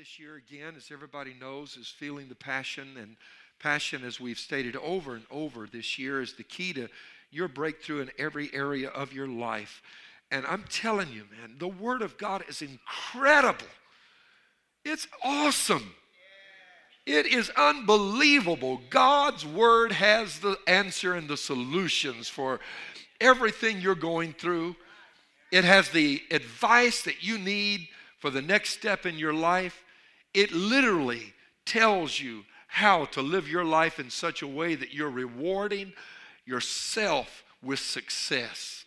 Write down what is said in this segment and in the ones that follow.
this year, again, as everybody knows, is feeling the passion. And passion, as we've stated over and over this year, is the key to your breakthrough in every area of your life. And I'm telling you, man, the Word of God is incredible. It's awesome. It is unbelievable. God's Word has the answer and the solutions for everything you're going through. It has the advice that you need for the next step in your life. It literally tells you how to live your life in such a way that you're rewarding yourself with success.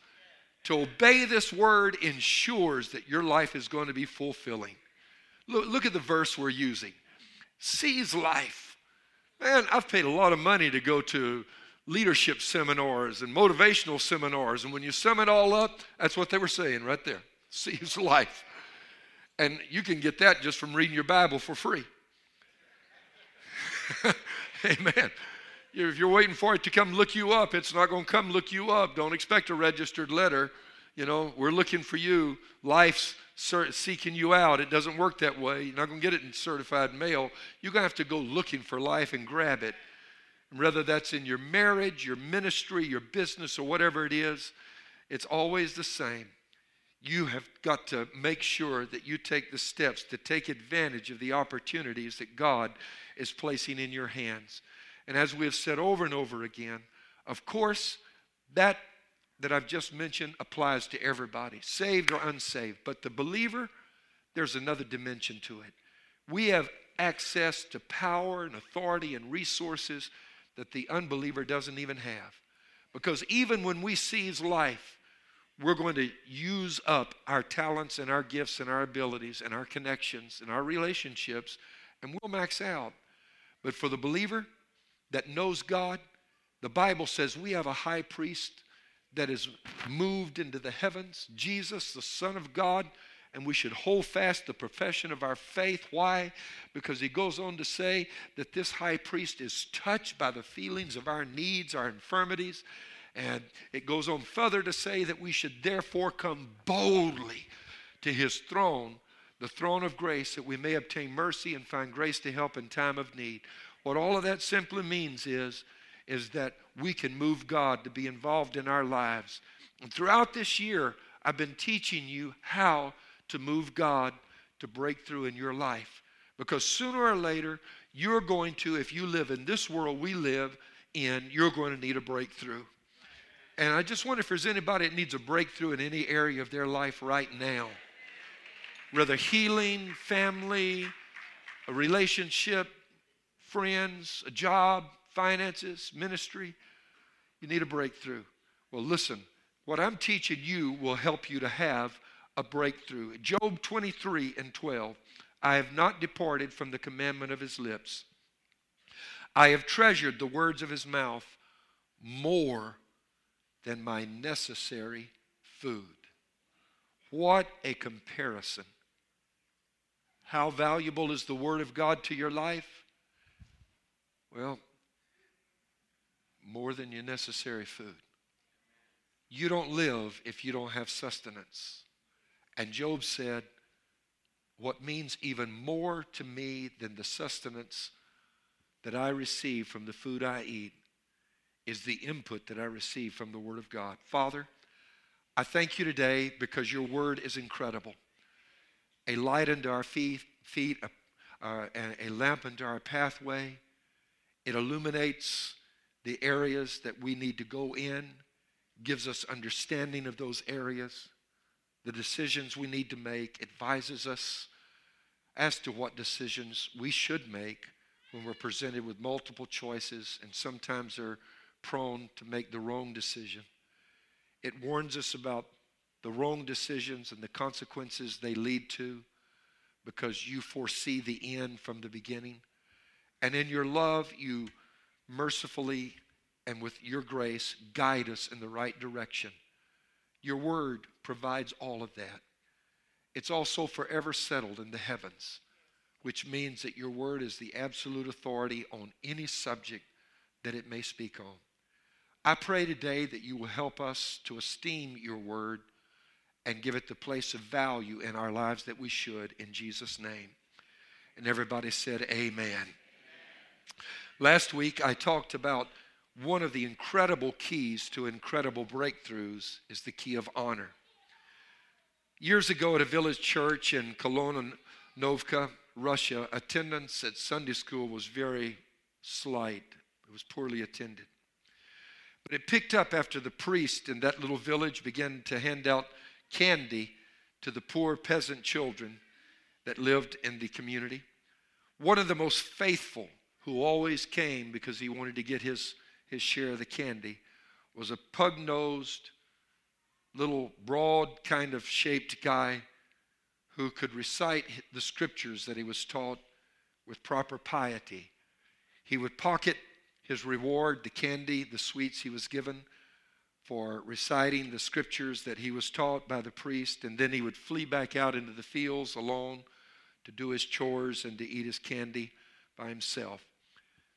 To obey this word ensures that your life is going to be fulfilling. Look, look at the verse we're using. Seize life. Man, I've paid a lot of money to go to leadership seminars and motivational seminars. And when you sum it all up, that's what they were saying right there. Seize life. And you can get that just from reading your Bible for free. Amen. If you're waiting for it to come look you up, it's not going to come look you up. Don't expect a registered letter. You know, we're looking for you. Life's seeking you out. It doesn't work that way. You're not going to get it in certified mail. You're going to have to go looking for life and grab it. And whether that's in your marriage, your ministry, your business, or whatever it is, it's always the same. You have got to make sure that you take the steps to take advantage of the opportunities that God is placing in your hands. And as we have said over and over again, of course, that that I've just mentioned applies to everybody, saved or unsaved. But the believer, there's another dimension to it. We have access to power and authority and resources that the unbeliever doesn't even have. Because even when we seize life, we're going to use up our talents and our gifts and our abilities and our connections and our relationships, and we'll max out. But for the believer that knows God, the Bible says we have a high priest that is moved into the heavens, Jesus, the Son of God, and we should hold fast the profession of our faith. Why? Because he goes on to say that this high priest is touched by the feelings of our needs, our infirmities. And it goes on further to say that we should therefore come boldly to his throne, the throne of grace, that we may obtain mercy and find grace to help in time of need. What all of that simply means is, is that we can move God to be involved in our lives. And throughout this year, I've been teaching you how to move God to break through in your life. Because sooner or later, you're going to, if you live in this world we live in, you're going to need a breakthrough. And I just wonder if there's anybody that needs a breakthrough in any area of their life right now. Whether healing, family, a relationship, friends, a job, finances, ministry, you need a breakthrough. Well, listen, what I'm teaching you will help you to have a breakthrough. Job 23 and 12. I have not departed from the commandment of his lips. I have treasured the words of his mouth more than my necessary food. What a comparison. How valuable is the Word of God to your life? Well, more than your necessary food. You don't live if you don't have sustenance. And Job said, What means even more to me than the sustenance that I receive from the food I eat is the input that I receive from the Word of God. Father, I thank you today because your Word is incredible. A light unto our feet, feet a, uh, a lamp unto our pathway. It illuminates the areas that we need to go in, gives us understanding of those areas the decisions we need to make, advises us as to what decisions we should make when we're presented with multiple choices and sometimes are prone to make the wrong decision. It warns us about the wrong decisions and the consequences they lead to because you foresee the end from the beginning. And in your love, you mercifully and with your grace guide us in the right direction. Your word provides all of that. It's also forever settled in the heavens, which means that your word is the absolute authority on any subject that it may speak on. I pray today that you will help us to esteem your word and give it the place of value in our lives that we should in Jesus' name. And everybody said, Amen. Last week I talked about one of the incredible keys to incredible breakthroughs is the key of honor. Years ago at a village church in Novka, Russia, attendance at Sunday school was very slight. It was poorly attended. But it picked up after the priest in that little village began to hand out candy to the poor peasant children that lived in the community. One of the most faithful who always came because he wanted to get his, his share of the candy was a pug nosed, little broad kind of shaped guy who could recite the scriptures that he was taught with proper piety. He would pocket his reward, the candy, the sweets he was given for reciting the scriptures that he was taught by the priest, and then he would flee back out into the fields alone to do his chores and to eat his candy by himself.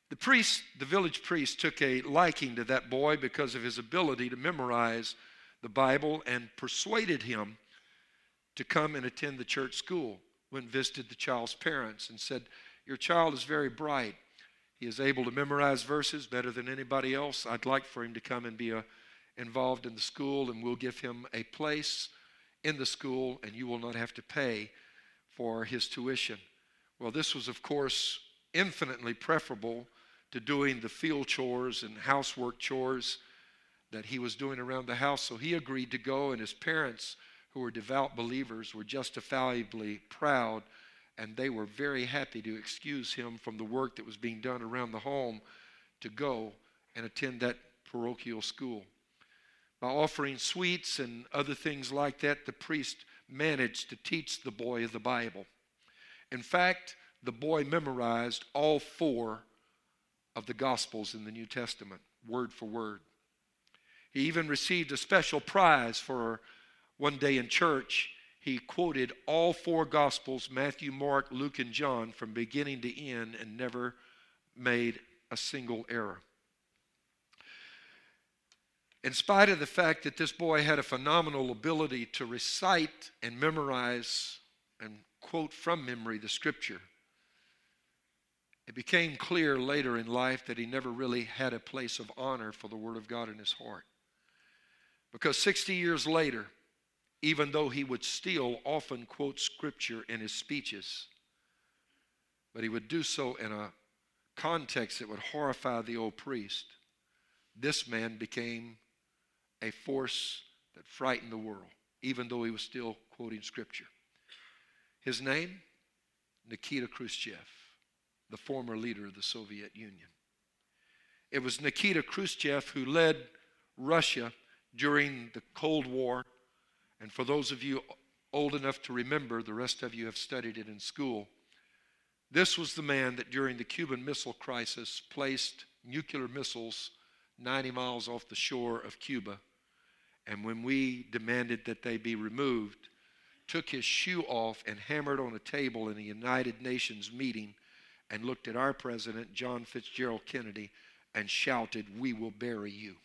The priest, the village priest, took a liking to that boy because of his ability to memorize the Bible and persuaded him to come and attend the church school. when visited the child's parents and said, Your child is very bright. He is able to memorize verses better than anybody else. I'd like for him to come and be a, uh, involved in the school, and we'll give him a place in the school, and you will not have to pay for his tuition. Well, this was, of course, infinitely preferable to doing the field chores and housework chores that he was doing around the house. So he agreed to go, and his parents, who were devout believers, were justifiably proud and they were very happy to excuse him from the work that was being done around the home to go and attend that parochial school. By offering sweets and other things like that, the priest managed to teach the boy the Bible. In fact, the boy memorized all four of the Gospels in the New Testament, word for word. He even received a special prize for one day in church he quoted all four Gospels Matthew, Mark, Luke, and John from beginning to end and never made a single error. In spite of the fact that this boy had a phenomenal ability to recite and memorize and quote from memory the scripture, it became clear later in life that he never really had a place of honor for the Word of God in his heart. Because 60 years later, even though he would still often quote scripture in his speeches. But he would do so in a context that would horrify the old priest. This man became a force that frightened the world, even though he was still quoting scripture. His name, Nikita Khrushchev, the former leader of the Soviet Union. It was Nikita Khrushchev who led Russia during the Cold War and for those of you old enough to remember, the rest of you have studied it in school. This was the man that during the Cuban Missile Crisis placed nuclear missiles 90 miles off the shore of Cuba. And when we demanded that they be removed, took his shoe off and hammered on a table in a United Nations meeting and looked at our president, John Fitzgerald Kennedy, and shouted, We will bury you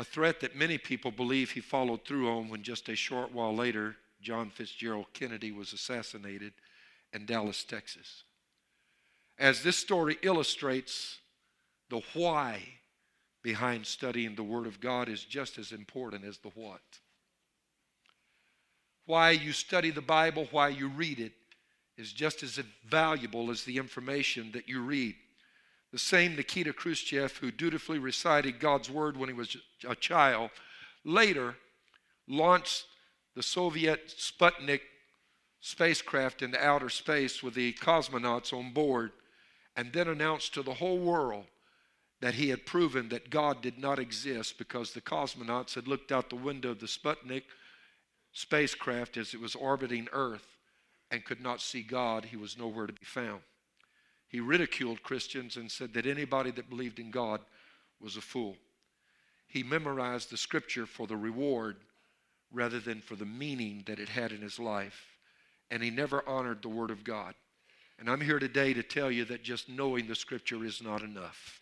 a threat that many people believe he followed through on when just a short while later, John Fitzgerald Kennedy was assassinated in Dallas, Texas. As this story illustrates, the why behind studying the Word of God is just as important as the what. Why you study the Bible, why you read it, is just as valuable as the information that you read. The same Nikita Khrushchev, who dutifully recited God's word when he was a child, later launched the Soviet Sputnik spacecraft into outer space with the cosmonauts on board, and then announced to the whole world that he had proven that God did not exist because the cosmonauts had looked out the window of the Sputnik spacecraft as it was orbiting Earth and could not see God. He was nowhere to be found. He ridiculed Christians and said that anybody that believed in God was a fool. He memorized the scripture for the reward rather than for the meaning that it had in his life. And he never honored the Word of God. And I'm here today to tell you that just knowing the scripture is not enough.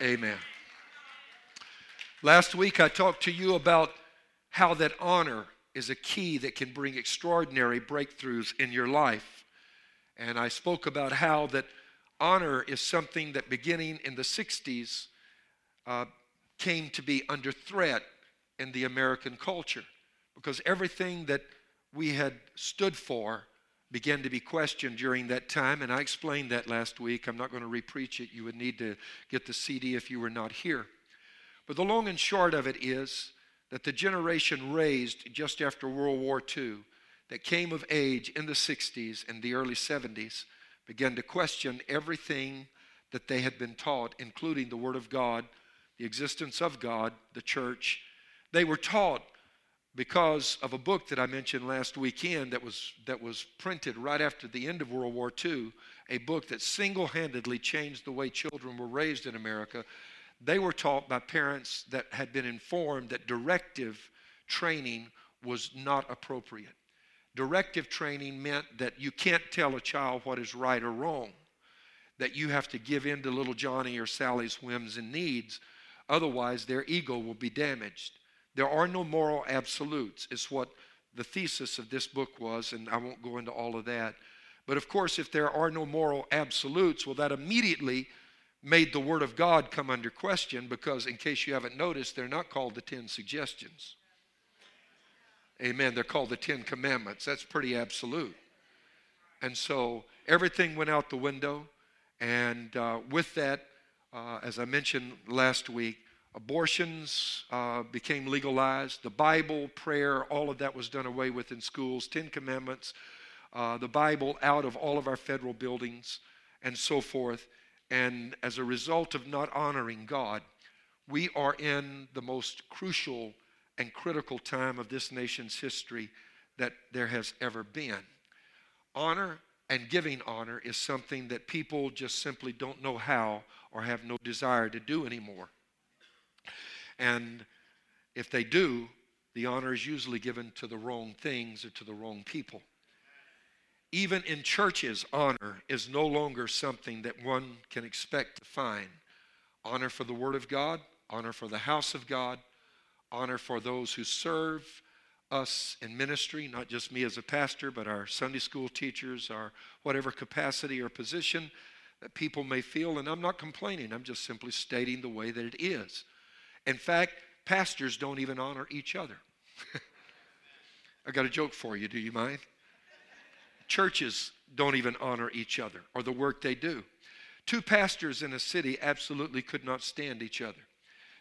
Amen. Last week I talked to you about how that honor is a key that can bring extraordinary breakthroughs in your life. And I spoke about how that honor is something that beginning in the 60s uh, came to be under threat in the American culture because everything that we had stood for began to be questioned during that time. And I explained that last week. I'm not going to repreach it. You would need to get the CD if you were not here. But the long and short of it is that the generation raised just after World War II that came of age in the 60s and the early 70s began to question everything that they had been taught, including the Word of God, the existence of God, the church. They were taught because of a book that I mentioned last weekend that was, that was printed right after the end of World War II, a book that single handedly changed the way children were raised in America. They were taught by parents that had been informed that directive training was not appropriate. Directive training meant that you can't tell a child what is right or wrong, that you have to give in to little Johnny or Sally's whims and needs, otherwise, their ego will be damaged. There are no moral absolutes, is what the thesis of this book was, and I won't go into all of that. But of course, if there are no moral absolutes, well, that immediately made the Word of God come under question because, in case you haven't noticed, they're not called the Ten Suggestions. Amen. They're called the Ten Commandments. That's pretty absolute. And so everything went out the window. And uh, with that, uh, as I mentioned last week, Abortions uh, became legalized. The Bible, prayer, all of that was done away with in schools. Ten Commandments, uh, the Bible out of all of our federal buildings, and so forth. And as a result of not honoring God, we are in the most crucial and critical time of this nation's history that there has ever been. Honor and giving honor is something that people just simply don't know how or have no desire to do anymore. And if they do, the honor is usually given to the wrong things or to the wrong people. Even in churches, honor is no longer something that one can expect to find. Honor for the Word of God, honor for the house of God, honor for those who serve us in ministry, not just me as a pastor, but our Sunday school teachers, our whatever capacity or position that people may feel. And I'm not complaining, I'm just simply stating the way that it is. In fact, pastors don't even honor each other. I got a joke for you. Do you mind? Churches don't even honor each other or the work they do. Two pastors in a city absolutely could not stand each other.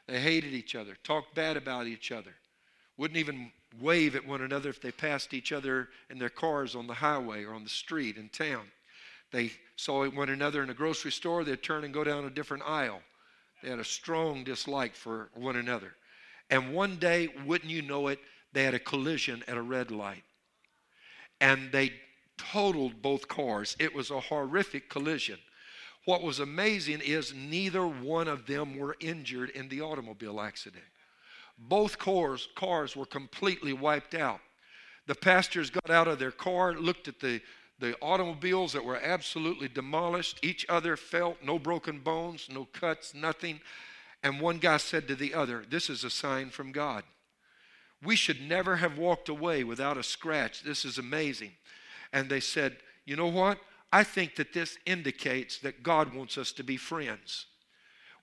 They hated each other, talked bad about each other, wouldn't even wave at one another if they passed each other in their cars on the highway or on the street in town. They saw one another in a grocery store, they'd turn and go down a different aisle. They had a strong dislike for one another. And one day, wouldn't you know it, they had a collision at a red light. And they totaled both cars. It was a horrific collision. What was amazing is neither one of them were injured in the automobile accident. Both cars, cars were completely wiped out. The pastors got out of their car, looked at the the automobiles that were absolutely demolished. Each other felt no broken bones, no cuts, nothing. And one guy said to the other, This is a sign from God. We should never have walked away without a scratch. This is amazing. And they said, You know what? I think that this indicates that God wants us to be friends.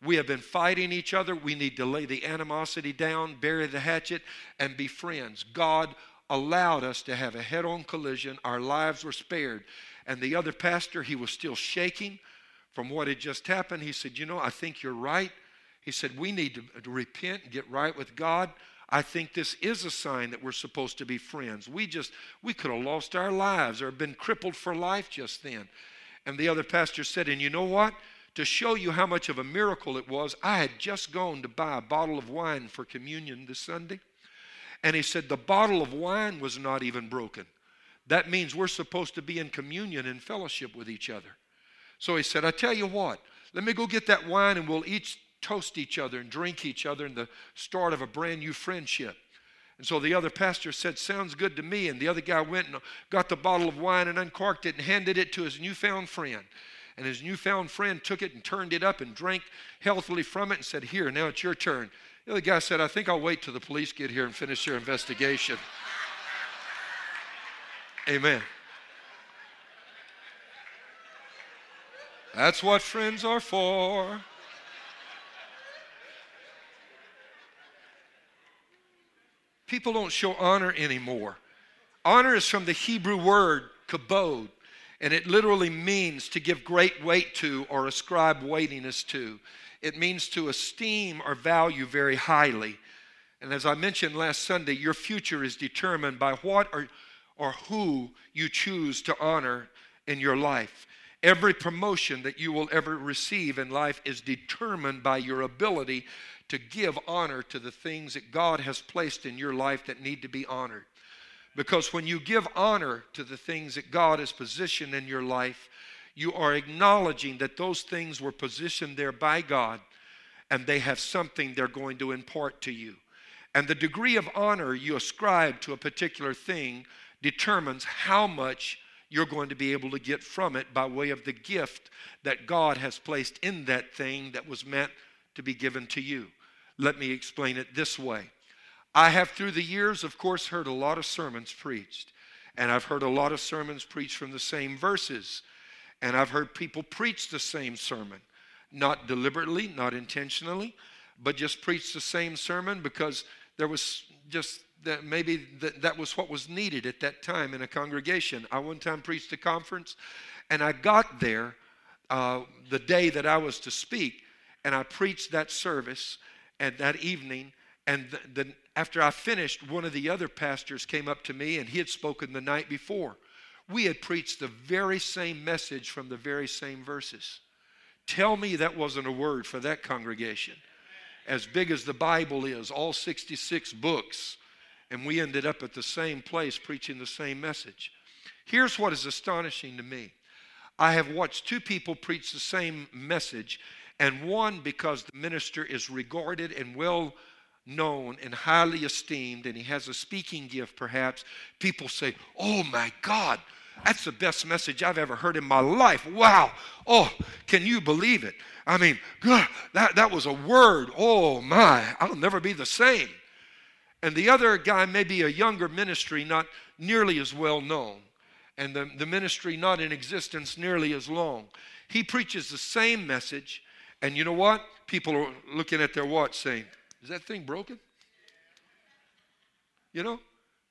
We have been fighting each other. We need to lay the animosity down, bury the hatchet, and be friends. God allowed us to have a head on collision. Our lives were spared. And the other pastor, he was still shaking from what had just happened. He said, You know, I think you're right. He said, We need to, to repent and get right with God. I think this is a sign that we're supposed to be friends. We just, we could have lost our lives or been crippled for life just then. And the other pastor said, And you know what? To show you how much of a miracle it was, I had just gone to buy a bottle of wine for communion this Sunday. And he said, The bottle of wine was not even broken. That means we're supposed to be in communion and fellowship with each other. So he said, I tell you what, let me go get that wine and we'll each toast each other and drink each other in the start of a brand new friendship. And so the other pastor said, Sounds good to me. And the other guy went and got the bottle of wine and uncorked it and handed it to his newfound friend. And his newfound friend took it and turned it up and drank healthily from it and said, Here, now it's your turn. The other guy said, I think I'll wait till the police get here and finish their investigation. Amen. That's what friends are for. People don't show honor anymore. Honor is from the Hebrew word kabod, and it literally means to give great weight to or ascribe weightiness to. It means to esteem or value very highly. And as I mentioned last Sunday, your future is determined by what or, or who you choose to honor in your life. Every promotion that you will ever receive in life is determined by your ability to give honor to the things that God has placed in your life that need to be honored. Because when you give honor to the things that God has positioned in your life, you are acknowledging that those things were positioned there by God and they have something they're going to impart to you. And the degree of honor you ascribe to a particular thing determines how much you're going to be able to get from it by way of the gift that God has placed in that thing that was meant to be given to you. Let me explain it this way. I have, through the years, of course, heard a lot of sermons preached, and I've heard a lot of sermons preached from the same verses, and I've heard people preach the same sermon, not deliberately, not intentionally, but just preach the same sermon because there was just that maybe that, that was what was needed at that time in a congregation. I one time preached a conference, and I got there uh, the day that I was to speak, and I preached that service and that evening. And the, the, after I finished, one of the other pastors came up to me, and he had spoken the night before. We had preached the very same message from the very same verses. Tell me that wasn't a word for that congregation. As big as the Bible is, all 66 books, and we ended up at the same place preaching the same message. Here's what is astonishing to me I have watched two people preach the same message, and one because the minister is regarded and well known and highly esteemed, and he has a speaking gift, perhaps, people say, Oh my God, that's the best message I've ever heard in my life. Wow. Oh, can you believe it? I mean, that, that was a word. Oh my, I'll never be the same. And the other guy may be a younger ministry, not nearly as well known, and the, the ministry not in existence nearly as long. He preaches the same message, and you know what? People are looking at their watch saying, Is that thing broken? You know?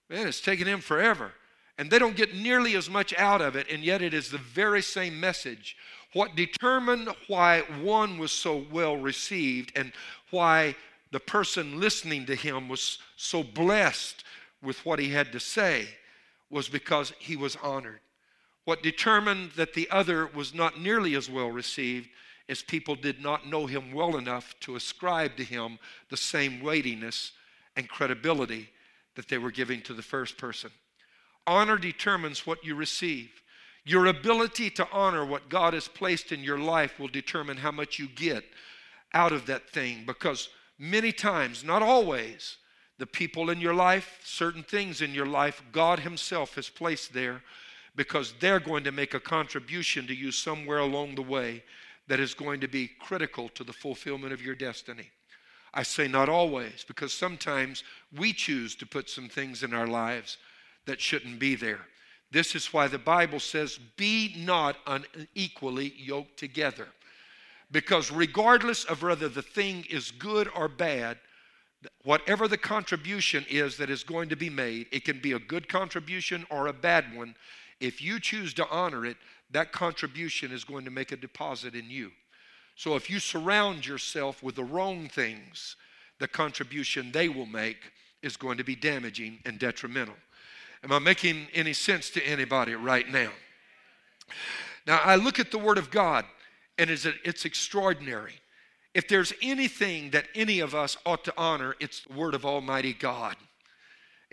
Man, it's taking him forever. And they don't get nearly as much out of it, and yet it is the very same message. What determined why one was so well received and why the person listening to him was so blessed with what he had to say was because he was honored. What determined that the other was not nearly as well received is people did not know him well enough to ascribe to him the same weightiness and credibility that they were giving to the first person. Honor determines what you receive. Your ability to honor what God has placed in your life will determine how much you get out of that thing because many times, not always, the people in your life, certain things in your life, God Himself has placed there because they're going to make a contribution to you somewhere along the way that is going to be critical to the fulfillment of your destiny. I say not always because sometimes we choose to put some things in our lives that shouldn't be there. This is why the Bible says, Be not unequally yoked together. Because regardless of whether the thing is good or bad, whatever the contribution is that is going to be made, it can be a good contribution or a bad one. If you choose to honor it, that contribution is going to make a deposit in you. So if you surround yourself with the wrong things, the contribution they will make is going to be damaging and detrimental. Am I making any sense to anybody right now? Now, I look at the Word of God and it's extraordinary. If there's anything that any of us ought to honor, it's the word of Almighty God.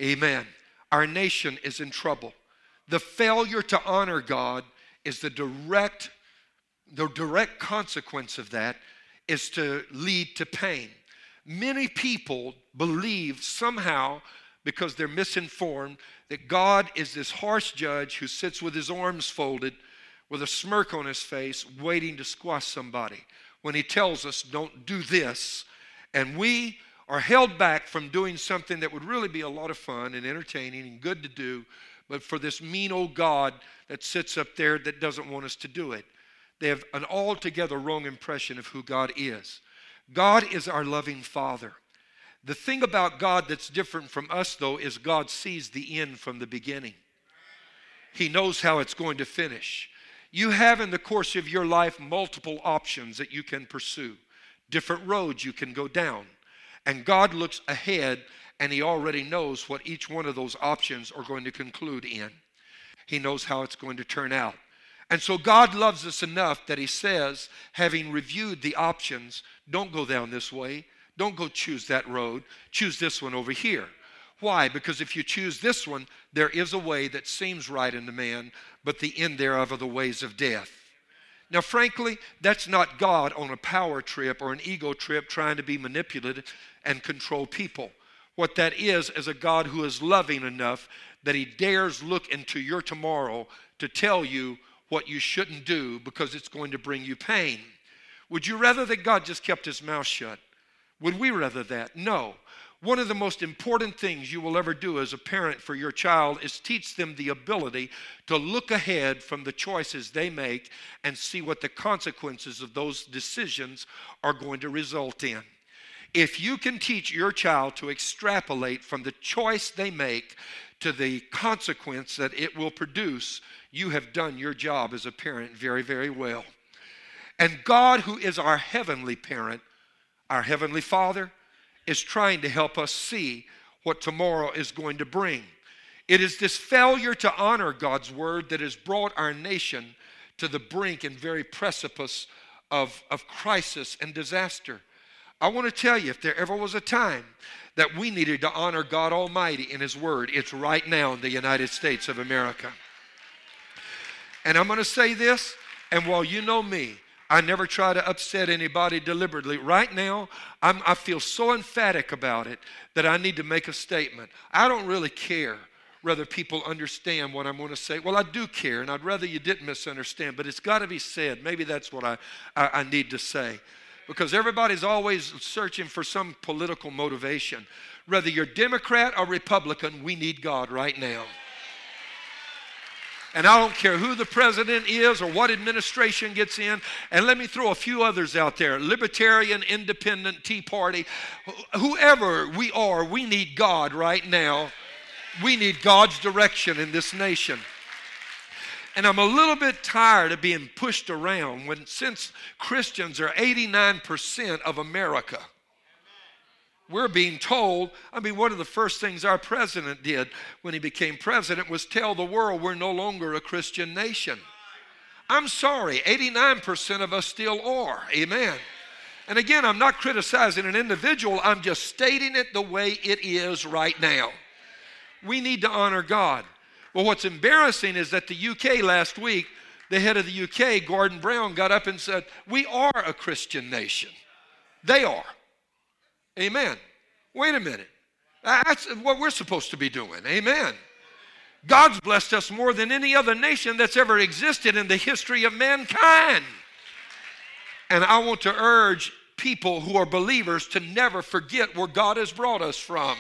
Amen. Our nation is in trouble. The failure to honor God is the direct the direct consequence of that is to lead to pain. Many people believe somehow because they're misinformed that God is this harsh judge who sits with his arms folded with a smirk on his face, waiting to squash somebody when he tells us, don't do this. And we are held back from doing something that would really be a lot of fun and entertaining and good to do but for this mean old God that sits up there that doesn't want us to do it. They have an altogether wrong impression of who God is. God is our loving Father. The thing about God that's different from us, though, is God sees the end from the beginning. He knows how it's going to finish. You have in the course of your life multiple options that you can pursue, different roads you can go down. And God looks ahead and He already knows what each one of those options are going to conclude in. He knows how it's going to turn out. And so God loves us enough that He says, having reviewed the options, don't go down this way. Don't go choose that road. Choose this one over here. Why? Because if you choose this one, there is a way that seems right in the man, but the end thereof are the ways of death. Now, frankly, that's not God on a power trip or an ego trip trying to be manipulated and control people. What that is, is a God who is loving enough that he dares look into your tomorrow to tell you what you shouldn't do because it's going to bring you pain. Would you rather that God just kept his mouth shut? Would we rather that? No. One of the most important things you will ever do as a parent for your child is teach them the ability to look ahead from the choices they make and see what the consequences of those decisions are going to result in. If you can teach your child to extrapolate from the choice they make to the consequence that it will produce, you have done your job as a parent very, very well. And God, who is our heavenly parent, our heavenly Father, is trying to help us see what tomorrow is going to bring. It is this failure to honor God's word that has brought our nation to the brink and very precipice of, of crisis and disaster. I want to tell you, if there ever was a time that we needed to honor God Almighty in His Word, it's right now in the United States of America. And I'm going to say this, and while you know me, I never try to upset anybody deliberately. Right now, I'm, I feel so emphatic about it that I need to make a statement. I don't really care whether people understand what I'm going to say. Well, I do care, and I'd rather you didn't misunderstand, but it's got to be said. Maybe that's what I, I, I need to say. Because everybody's always searching for some political motivation. Whether you're Democrat or Republican, we need God right now. And I don't care who the president is or what administration gets in. And let me throw a few others out there Libertarian, Independent, Tea Party, whoever we are, we need God right now. We need God's direction in this nation. And I'm a little bit tired of being pushed around when, since Christians are 89% of America, we're being told, I mean, one of the first things our president did when he became president was tell the world we're no longer a Christian nation. I'm sorry, 89% of us still are. Amen. And again, I'm not criticizing an individual, I'm just stating it the way it is right now. We need to honor God. Well, what's embarrassing is that the UK last week, the head of the UK, Gordon Brown, got up and said, We are a Christian nation. They are. Amen. Wait a minute. That's what we're supposed to be doing. Amen. God's blessed us more than any other nation that's ever existed in the history of mankind. And I want to urge people who are believers to never forget where God has brought us from.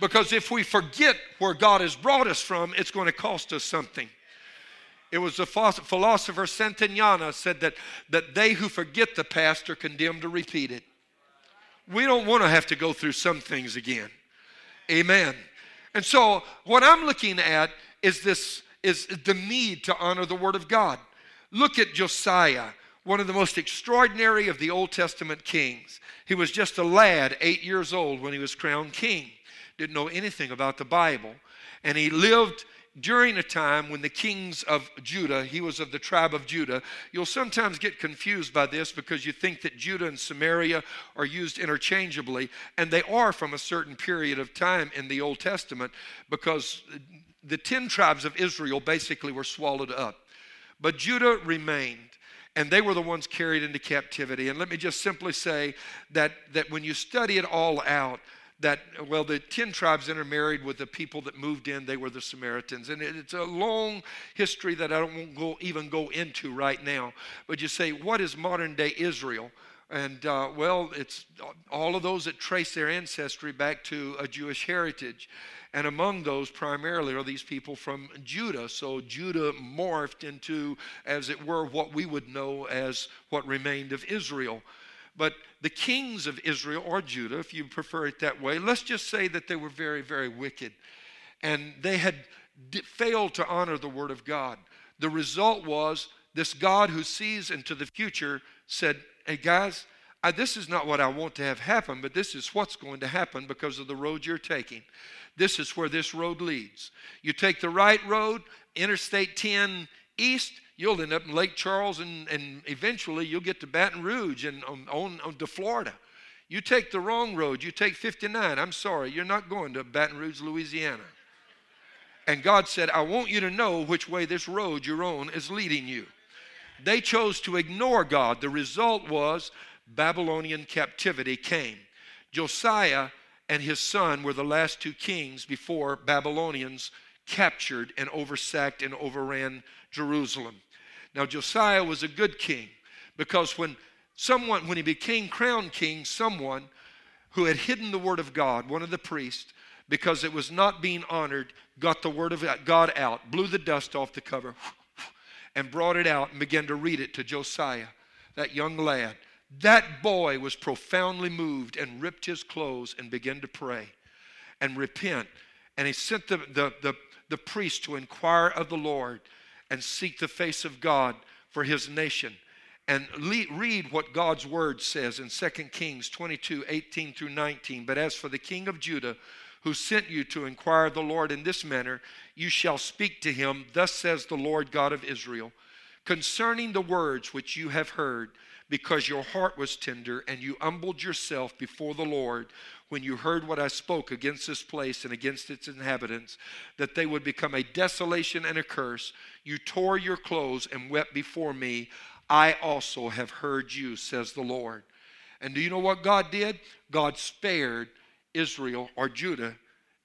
Because if we forget where God has brought us from, it's going to cost us something. It was the philosopher Santayana said that, that they who forget the past are condemned to repeat it. We don't want to have to go through some things again. Amen. And so what I'm looking at is this is the need to honor the word of God. Look at Josiah, one of the most extraordinary of the Old Testament kings. He was just a lad, 8 years old when he was crowned king. Didn't know anything about the Bible, and he lived during a time when the kings of Judah, he was of the tribe of Judah. You'll sometimes get confused by this because you think that Judah and Samaria are used interchangeably, and they are from a certain period of time in the Old Testament because the 10 tribes of Israel basically were swallowed up. But Judah remained and they were the ones carried into captivity. And let me just simply say that, that when you study it all out, that, well, the 10 tribes intermarried with the people that moved in. They were the Samaritans. And it's a long history that I don't go, even go into right now. But you say, what is modern day Israel? And uh, well, it's all of those that trace their ancestry back to a Jewish heritage. And among those, primarily, are these people from Judah. So Judah morphed into, as it were, what we would know as what remained of Israel. But the kings of Israel, or Judah, if you prefer it that way, let's just say that they were very, very wicked. And they had failed to honor the word of God. The result was this God who sees into the future said, Hey, guys, I, this is not what I want to have happen, but this is what's going to happen because of the road you're taking. This is where this road leads. You take the right road, Interstate 10 east, you'll end up in Lake Charles, and, and eventually you'll get to Baton Rouge and on, on, on to Florida. You take the wrong road, you take 59. I'm sorry, you're not going to Baton Rouge, Louisiana. And God said, I want you to know which way this road you're on is leading you. They chose to ignore God. The result was Babylonian captivity came. Josiah and his son were the last two kings before Babylonians captured and oversacked and overran Jerusalem. Now, Josiah was a good king because when someone, when he became crowned king, someone who had hidden the word of God, one of the priests, because it was not being honored, got the word of God out, blew the dust off the cover, and brought it out and began to read it to Josiah, that young lad. That boy was profoundly moved and ripped his clothes and began to pray and repent. And he sent the, the, the, the priest to inquire of the Lord and seek the face of God for his nation. And read what God's word says in 2 Kings 22 18 through 19. But as for the king of Judah, who sent you to inquire of the Lord in this manner, you shall speak to him, Thus says the Lord God of Israel, concerning the words which you have heard because your heart was tender and you humbled yourself before the Lord when you heard what I spoke against this place and against its inhabitants, that they would become a desolation and a curse. You tore your clothes and wept before me. I also have heard you, says the Lord. And do you know what God did? God spared Israel or Judah,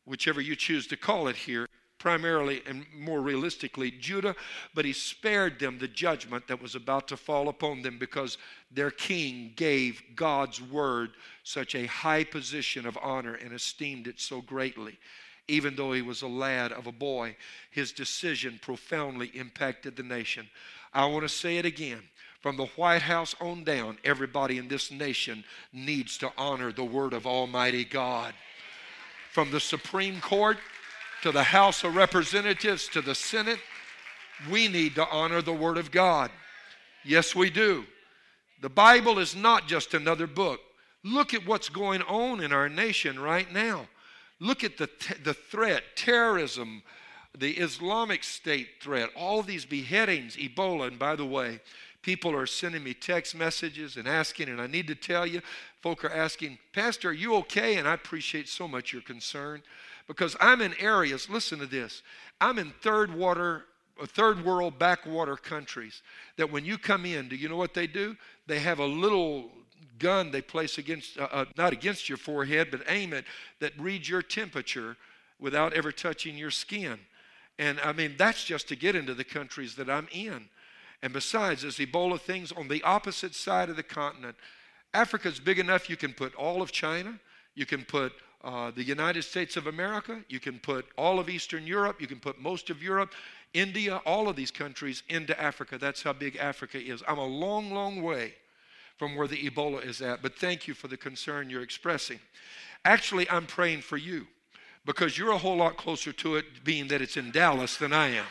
whichever you choose to call it here, primarily and more realistically Judah, but he spared them the judgment that was about to fall upon them because their king gave God's word such a high position of honor and esteemed it so greatly. Even though he was a lad of a boy, his decision profoundly impacted the nation. I want to say it again. From the White House on down, everybody in this nation needs to honor the word of Almighty God. From the Supreme Court to the House of Representatives, to the Senate, we need to honor the Word of God. Yes, we do. The Bible is not just another book. Look at what's going on in our nation right now. Look at the, the threat, terrorism, the Islamic State threat, all these beheadings, Ebola. And by the way, people are sending me text messages and asking, and I need to tell you, folk are asking, Pastor, are you okay? And I appreciate so much your concern because I'm in areas, listen to this, I'm in third water, uh, third world backwater countries that when you come in, do you know what they do? They have a little gun they place against, uh, uh, not against your forehead, but aim it that reads your temperature without ever touching your skin. And I mean, that's just to get into the countries that I'm in. And besides, there's Ebola things on the opposite side of the continent. Africa's big enough you can put all of China, you can put uh, the United States of America, you can put all of Eastern Europe, you can put most of Europe, India, all of these countries into Africa. That's how big Africa is. I'm a long, long way from where the Ebola is at, but thank you for the concern you're expressing. Actually, I'm praying for you because you're a whole lot closer to it being that it's in Dallas than I am.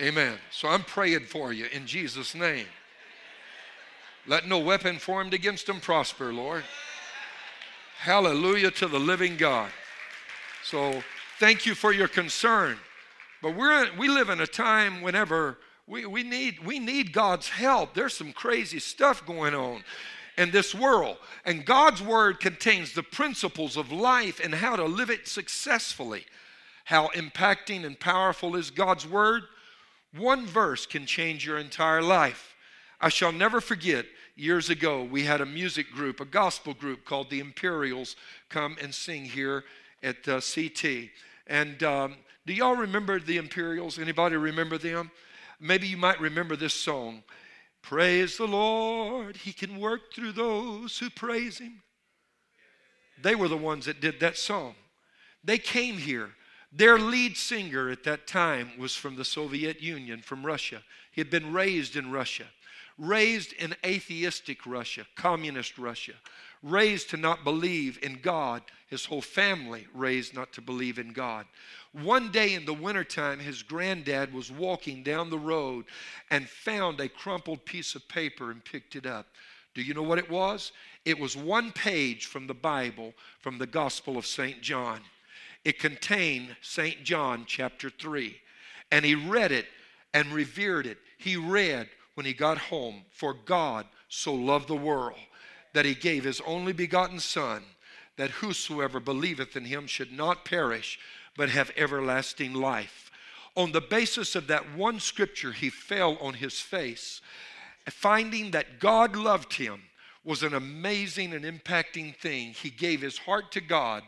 Amen. So I'm praying for you in Jesus' name. Let no weapon formed against them prosper, Lord. Hallelujah to the living God. So thank you for your concern. But we're, we live in a time whenever we, we, need, we need God's help. There's some crazy stuff going on in this world. And God's word contains the principles of life and how to live it successfully. How impacting and powerful is God's word? One verse can change your entire life. I shall never forget years ago, we had a music group, a gospel group called the Imperials, come and sing here at uh, CT. And um, do y'all remember the Imperials? Anybody remember them? Maybe you might remember this song. Praise the Lord, He can work through those who praise Him. They were the ones that did that song. They came here. Their lead singer at that time was from the Soviet Union, from Russia. He had been raised in Russia, raised in atheistic Russia, communist Russia, raised to not believe in God. His whole family raised not to believe in God. One day in the wintertime, his granddad was walking down the road and found a crumpled piece of paper and picked it up. Do you know what it was? It was one page from the Bible, from the Gospel of St. John. It contained St. John chapter 3. And he read it and revered it. He read when he got home, For God so loved the world that he gave his only begotten Son, that whosoever believeth in him should not perish, but have everlasting life. On the basis of that one scripture, he fell on his face, finding that God loved him was an amazing and impacting thing. He gave his heart to God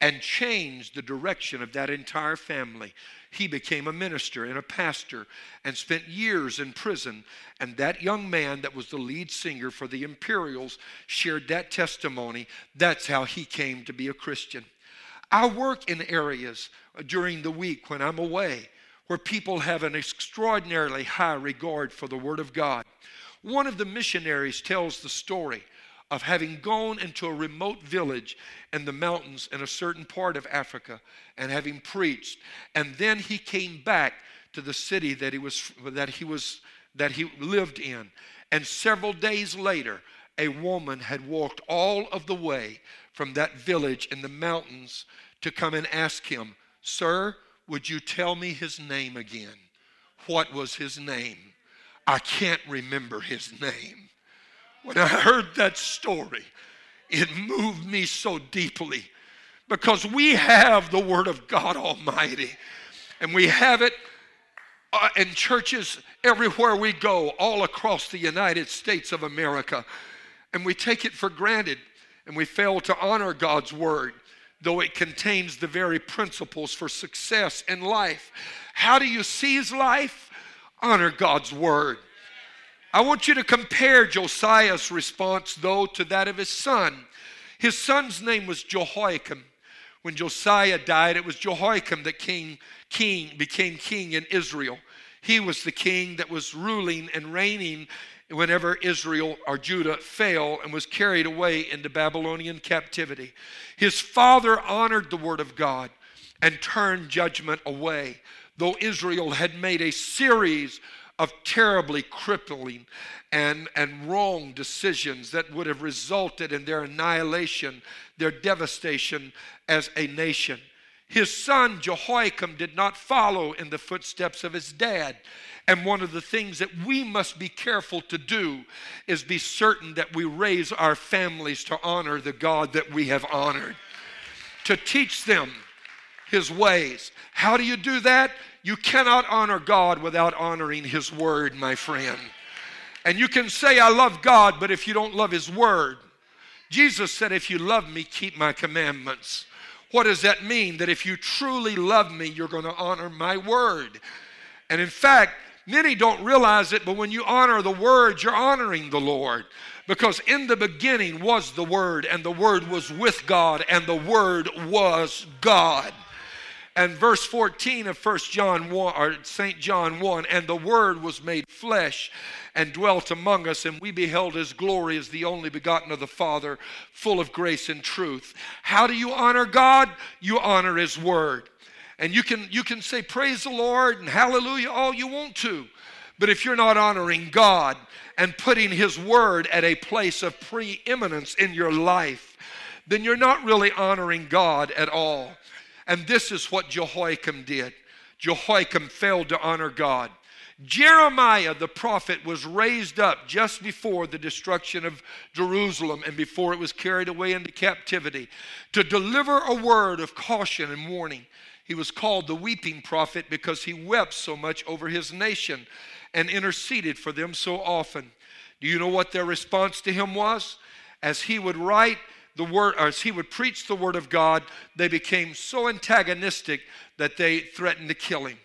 and changed the direction of that entire family. He became a minister and a pastor and spent years in prison. And that young man that was the lead singer for the Imperials shared that testimony. That's how he came to be a Christian. I work in areas during the week when I'm away where people have an extraordinarily high regard for the Word of God. One of the missionaries tells the story of having gone into a remote village in the mountains in a certain part of Africa and having preached. And then he came back to the city that he was that he was that he lived in. And several days later, a woman had walked all of the way from that village in the mountains to come and ask him, Sir, would you tell me his name again? What was his name? I can't remember his name. When I heard that story, it moved me so deeply because we have the Word of God Almighty and we have it uh, in churches everywhere we go, all across the United States of America. And we take it for granted and we fail to honor God's Word, though it contains the very principles for success in life. How do you seize life? Honor God's Word. I want you to compare Josiah's response, though, to that of his son. His son's name was Jehoiakim. When Josiah died, it was Jehoiakim that king, king became king in Israel. He was the king that was ruling and reigning whenever Israel or Judah fell and was carried away into Babylonian captivity. His father honored the word of God and turned judgment away, though Israel had made a series of terribly crippling and, and wrong decisions that would have resulted in their annihilation, their devastation as a nation. His son Jehoiakim did not follow in the footsteps of his dad. And one of the things that we must be careful to do is be certain that we raise our families to honor the God that we have honored, to teach them his ways. How do you do that? You cannot honor God without honoring His Word, my friend. And you can say, I love God, but if you don't love His Word, Jesus said, If you love me, keep my commandments. What does that mean? That if you truly love me, you're going to honor my Word. And in fact, many don't realize it, but when you honor the Word, you're honoring the Lord. Because in the beginning was the Word, and the Word was with God, and the Word was God. And verse 14 of 1 John 1 or St. John 1, and the word was made flesh and dwelt among us, and we beheld his glory as the only begotten of the Father, full of grace and truth. How do you honor God? You honor his word. And you can you can say praise the Lord and hallelujah all you want to. But if you're not honoring God and putting his word at a place of preeminence in your life, then you're not really honoring God at all. And this is what Jehoiakim did. Jehoiakim failed to honor God. Jeremiah the prophet was raised up just before the destruction of Jerusalem and before it was carried away into captivity to deliver a word of caution and warning. He was called the weeping prophet because he wept so much over his nation and interceded for them so often. Do you know what their response to him was? As he would write the word, as he would preach the word of God, they became so antagonistic that they threatened to kill him.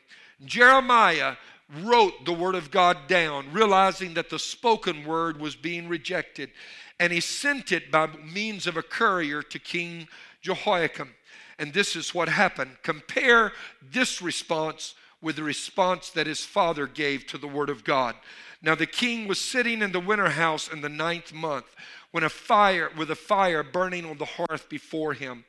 Jeremiah wrote the word of God down, realizing that the spoken word was being rejected. And he sent it by means of a courier to King Jehoiakim. And this is what happened. Compare this response with the response that his father gave to the word of God. Now the king was sitting in the winter house in the ninth month when a fire with a fire burning on the hearth before him.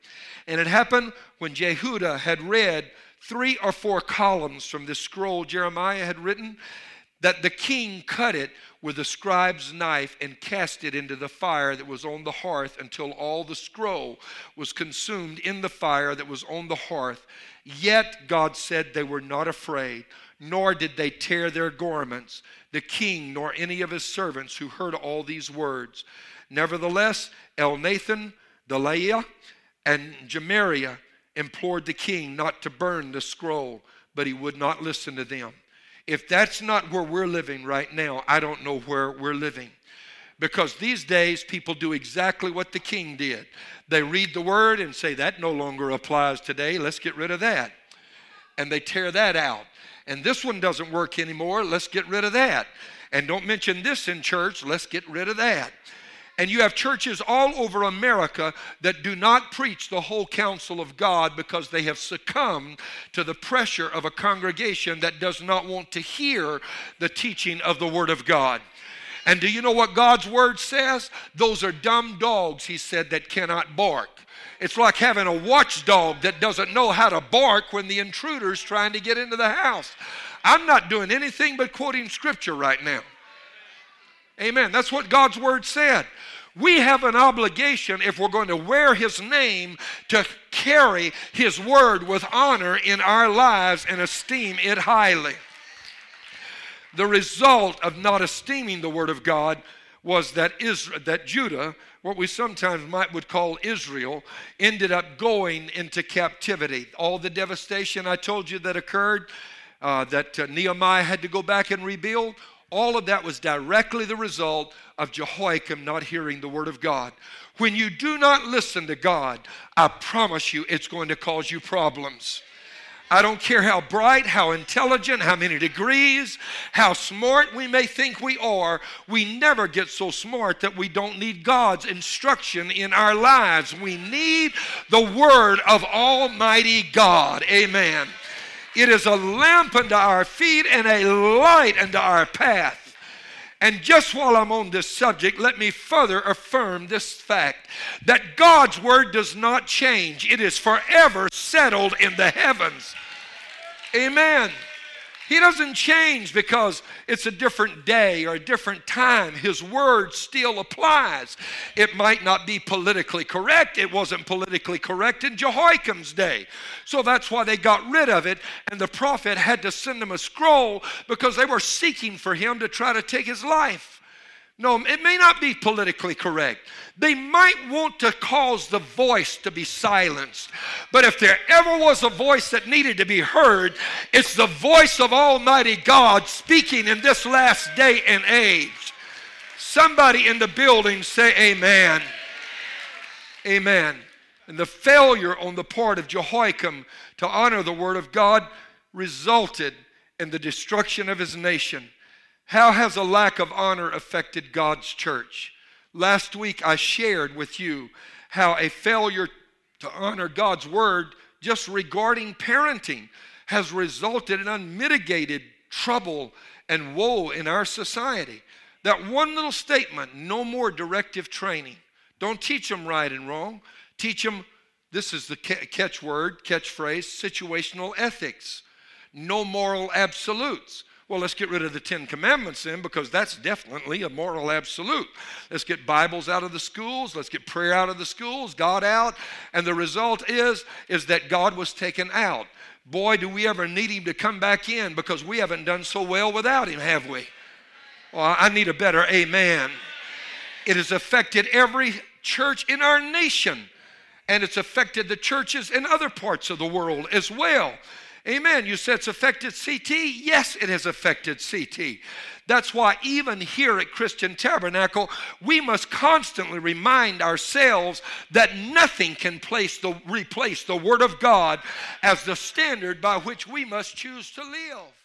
And it happened when Jehudah had read three or four columns from the scroll Jeremiah had written that the king cut it with a scribe's knife and cast it into the fire that was on the hearth until all the scroll was consumed in the fire that was on the hearth. Yet God said they were not afraid, nor did they tear their garments, the king nor any of his servants who heard all these words. Nevertheless, Elnathan, Delaiah, and Gemariah implored the king not to burn the scroll, but he would not listen to them. If that's not where we're living right now, I don't know where we're living. Because these days, people do exactly what the king did. They read the word and say, that no longer applies today. Let's get rid of that. And they tear that out. And this one doesn't work anymore. Let's get rid of that. And don't mention this in church. Let's get rid of that. And you have churches all over America that do not preach the whole counsel of God because they have succumbed to the pressure of a congregation that does not want to hear the teaching of the Word of God. And do you know what God's Word says? Those are dumb dogs, He said, that cannot bark. It's like having a watchdog that doesn't know how to bark when the intruder's trying to get into the house. I'm not doing anything but quoting Scripture right now. Amen. That's what God's word said. We have an obligation, if we're going to wear His name, to carry His word with honor in our lives and esteem it highly. The result of not esteeming the word of God was that Israel, that Judah, what we sometimes might would call Israel, ended up going into captivity. All the devastation I told you that occurred, uh, that uh, Nehemiah had to go back and rebuild all of that was directly the result of Jehoiakim not hearing the word of God. When you do not listen to God, I promise you it's going to cause you problems. I don't care how bright, how intelligent, how many degrees, how smart we may think we are, we never get so smart that we don't need God's instruction in our lives. We need the Word of Almighty God. Amen. It is a lamp unto our feet and a light unto our path. And just while I'm on this subject, let me further affirm this fact that God's word does not change, it is forever settled in the heavens. Amen. He doesn't change because it's a different day or a different time. His word still applies. It might not be politically correct. It wasn't politically correct in Jehoiakim's day. So that's why they got rid of it, and the prophet had to send them a scroll because they were seeking for him to try to take his life. No, it may not be politically correct. They might want to cause the voice to be silenced. But if there ever was a voice that needed to be heard, it's the voice of Almighty God speaking in this last day and age. Somebody in the building say, Amen. Amen. And the failure on the part of Jehoiakim to honor the word of God resulted in the destruction of his nation. How has a lack of honor affected God's church? Last week I shared with you how a failure to honor God's word just regarding parenting has resulted in unmitigated trouble and woe in our society. That one little statement, no more directive training. Don't teach them right and wrong. Teach them, this is the catch catchword, catchphrase, situational ethics. No moral absolutes. Well, let's get rid of the Ten Commandments then, because that's definitely a moral absolute. Let's get Bibles out of the schools. Let's get prayer out of the schools, God out. And the result is, is that God was taken out. Boy, do we ever need him to come back in because we haven't done so well without him, have we? Well, I need a better amen. It has affected every church in our nation, and it's affected the churches in other parts of the world as well. Amen. You said it's affected CT? Yes, it has affected CT. That's why, even here at Christian Tabernacle, we must constantly remind ourselves that nothing can place the, replace the Word of God as the standard by which we must choose to live.